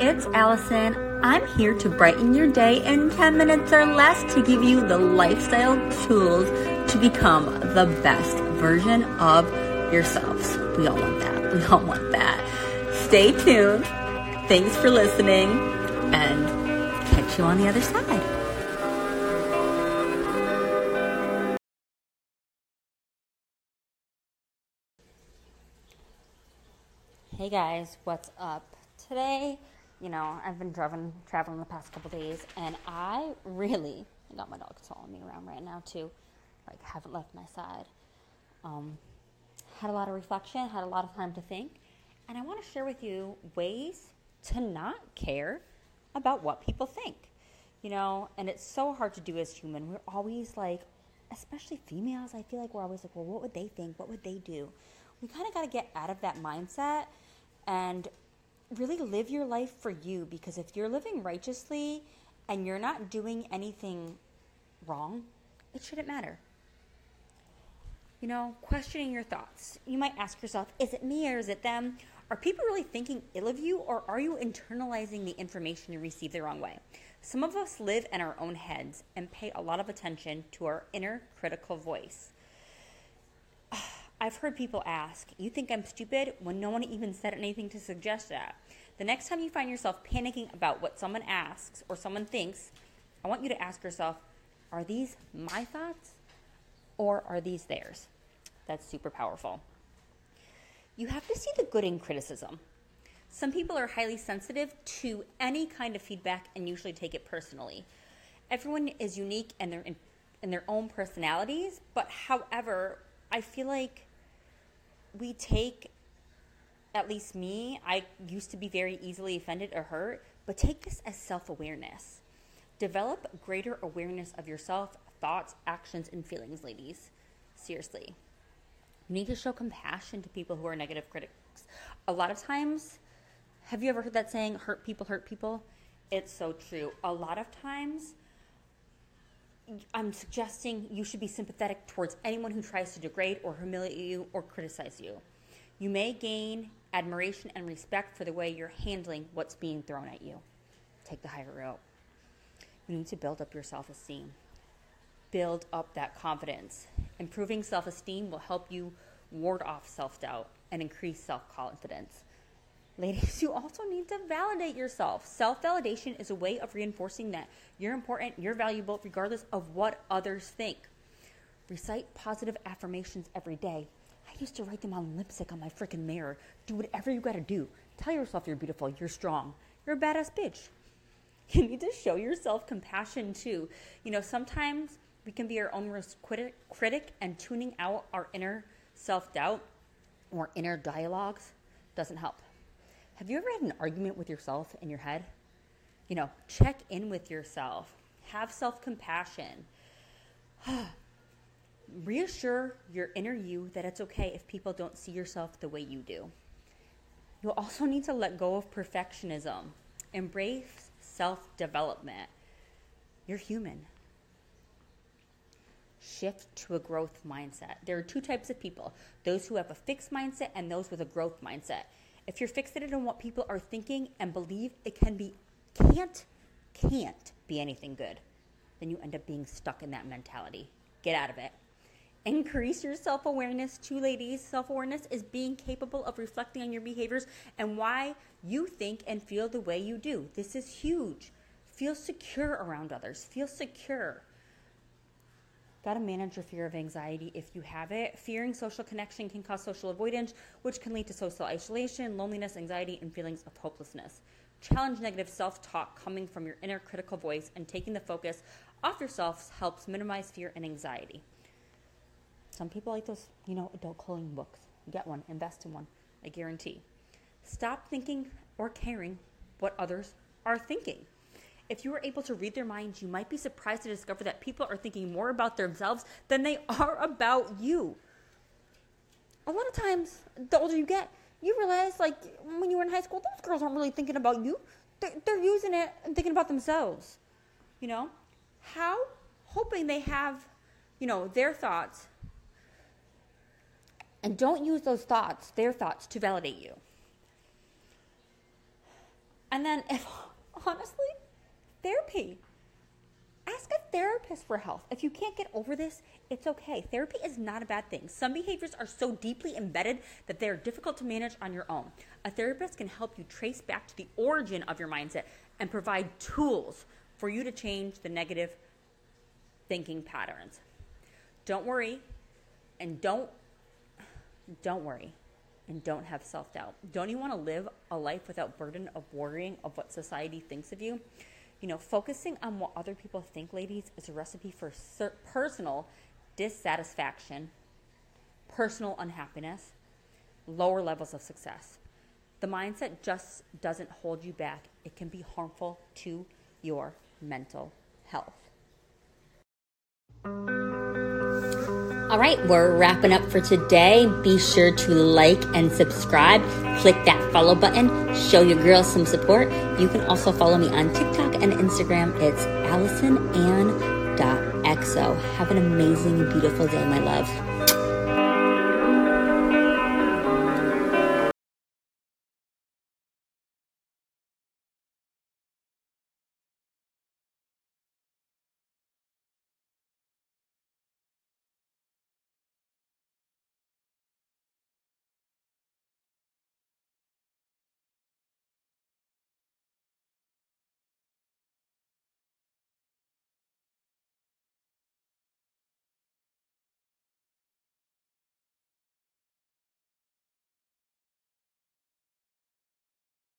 it's Allison. I'm here to brighten your day in 10 minutes or less to give you the lifestyle tools to become the best version of yourselves. We all want that. We all want that. Stay tuned. Thanks for listening and catch you on the other side. Hey guys, what's up? Today, you know, I've been driving, traveling the past couple days, and I really I got my dogs following me around right now too. Like, haven't left my side. Um, had a lot of reflection, had a lot of time to think, and I want to share with you ways to not care about what people think. You know, and it's so hard to do as human. We're always like, especially females, I feel like we're always like, well, what would they think? What would they do? We kind of got to get out of that mindset and really live your life for you because if you're living righteously and you're not doing anything wrong, it shouldn't matter. You know, questioning your thoughts. You might ask yourself, is it me or is it them? Are people really thinking ill of you or are you internalizing the information you receive the wrong way? Some of us live in our own heads and pay a lot of attention to our inner critical voice. I've heard people ask, You think I'm stupid? when no one even said anything to suggest that. The next time you find yourself panicking about what someone asks or someone thinks, I want you to ask yourself, Are these my thoughts or are these theirs? That's super powerful. You have to see the good in criticism. Some people are highly sensitive to any kind of feedback and usually take it personally. Everyone is unique in their in, in their own personalities, but however, I feel like we take at least me, I used to be very easily offended or hurt, but take this as self awareness. Develop greater awareness of yourself, thoughts, actions, and feelings, ladies. Seriously. You need to show compassion to people who are negative critics. A lot of times, have you ever heard that saying, hurt people hurt people? It's so true. A lot of times, I'm suggesting you should be sympathetic towards anyone who tries to degrade or humiliate you or criticize you. You may gain admiration and respect for the way you're handling what's being thrown at you. Take the higher road. You need to build up your self esteem, build up that confidence. Improving self esteem will help you ward off self doubt and increase self confidence. Ladies, you also need to validate yourself. Self validation is a way of reinforcing that you're important, you're valuable, regardless of what others think. Recite positive affirmations every day. I used to write them on lipstick on my freaking mirror. Do whatever you gotta do. Tell yourself you're beautiful, you're strong, you're a badass bitch. You need to show yourself compassion too. You know, sometimes we can be our own worst critic, and tuning out our inner self doubt or inner dialogues doesn't help. Have you ever had an argument with yourself in your head? You know, check in with yourself, have self compassion. Reassure your inner you that it's okay if people don't see yourself the way you do. You'll also need to let go of perfectionism, embrace self development. You're human. Shift to a growth mindset. There are two types of people those who have a fixed mindset and those with a growth mindset. If you're fixated on what people are thinking and believe it can be, can't, can't be anything good, then you end up being stuck in that mentality. Get out of it. Increase your self awareness. Two ladies, self awareness is being capable of reflecting on your behaviors and why you think and feel the way you do. This is huge. Feel secure around others. Feel secure. Got to manage your fear of anxiety if you have it. Fearing social connection can cause social avoidance, which can lead to social isolation, loneliness, anxiety, and feelings of hopelessness. Challenge negative self talk coming from your inner critical voice and taking the focus off yourself helps minimize fear and anxiety. Some people like those, you know, adult coloring books. Get one, invest in one, I guarantee. Stop thinking or caring what others are thinking. If you were able to read their minds, you might be surprised to discover that people are thinking more about themselves than they are about you. A lot of times, the older you get, you realize, like, when you were in high school, those girls aren't really thinking about you. They're, they're using it and thinking about themselves. You know? How? Hoping they have, you know, their thoughts. And don't use those thoughts, their thoughts, to validate you. And then, if honestly, therapy. Therapist for health. If you can't get over this, it's okay. Therapy is not a bad thing. Some behaviors are so deeply embedded that they're difficult to manage on your own. A therapist can help you trace back to the origin of your mindset and provide tools for you to change the negative thinking patterns. Don't worry and don't don't worry and don't have self-doubt. Don't you want to live a life without burden of worrying of what society thinks of you? You know, focusing on what other people think, ladies, is a recipe for personal dissatisfaction, personal unhappiness, lower levels of success. The mindset just doesn't hold you back, it can be harmful to your mental health. All right, we're wrapping up for today. Be sure to like and subscribe. Click that follow button. Show your girls some support. You can also follow me on TikTok and Instagram. It's AllisonAnn.exo. Have an amazing, beautiful day, my love.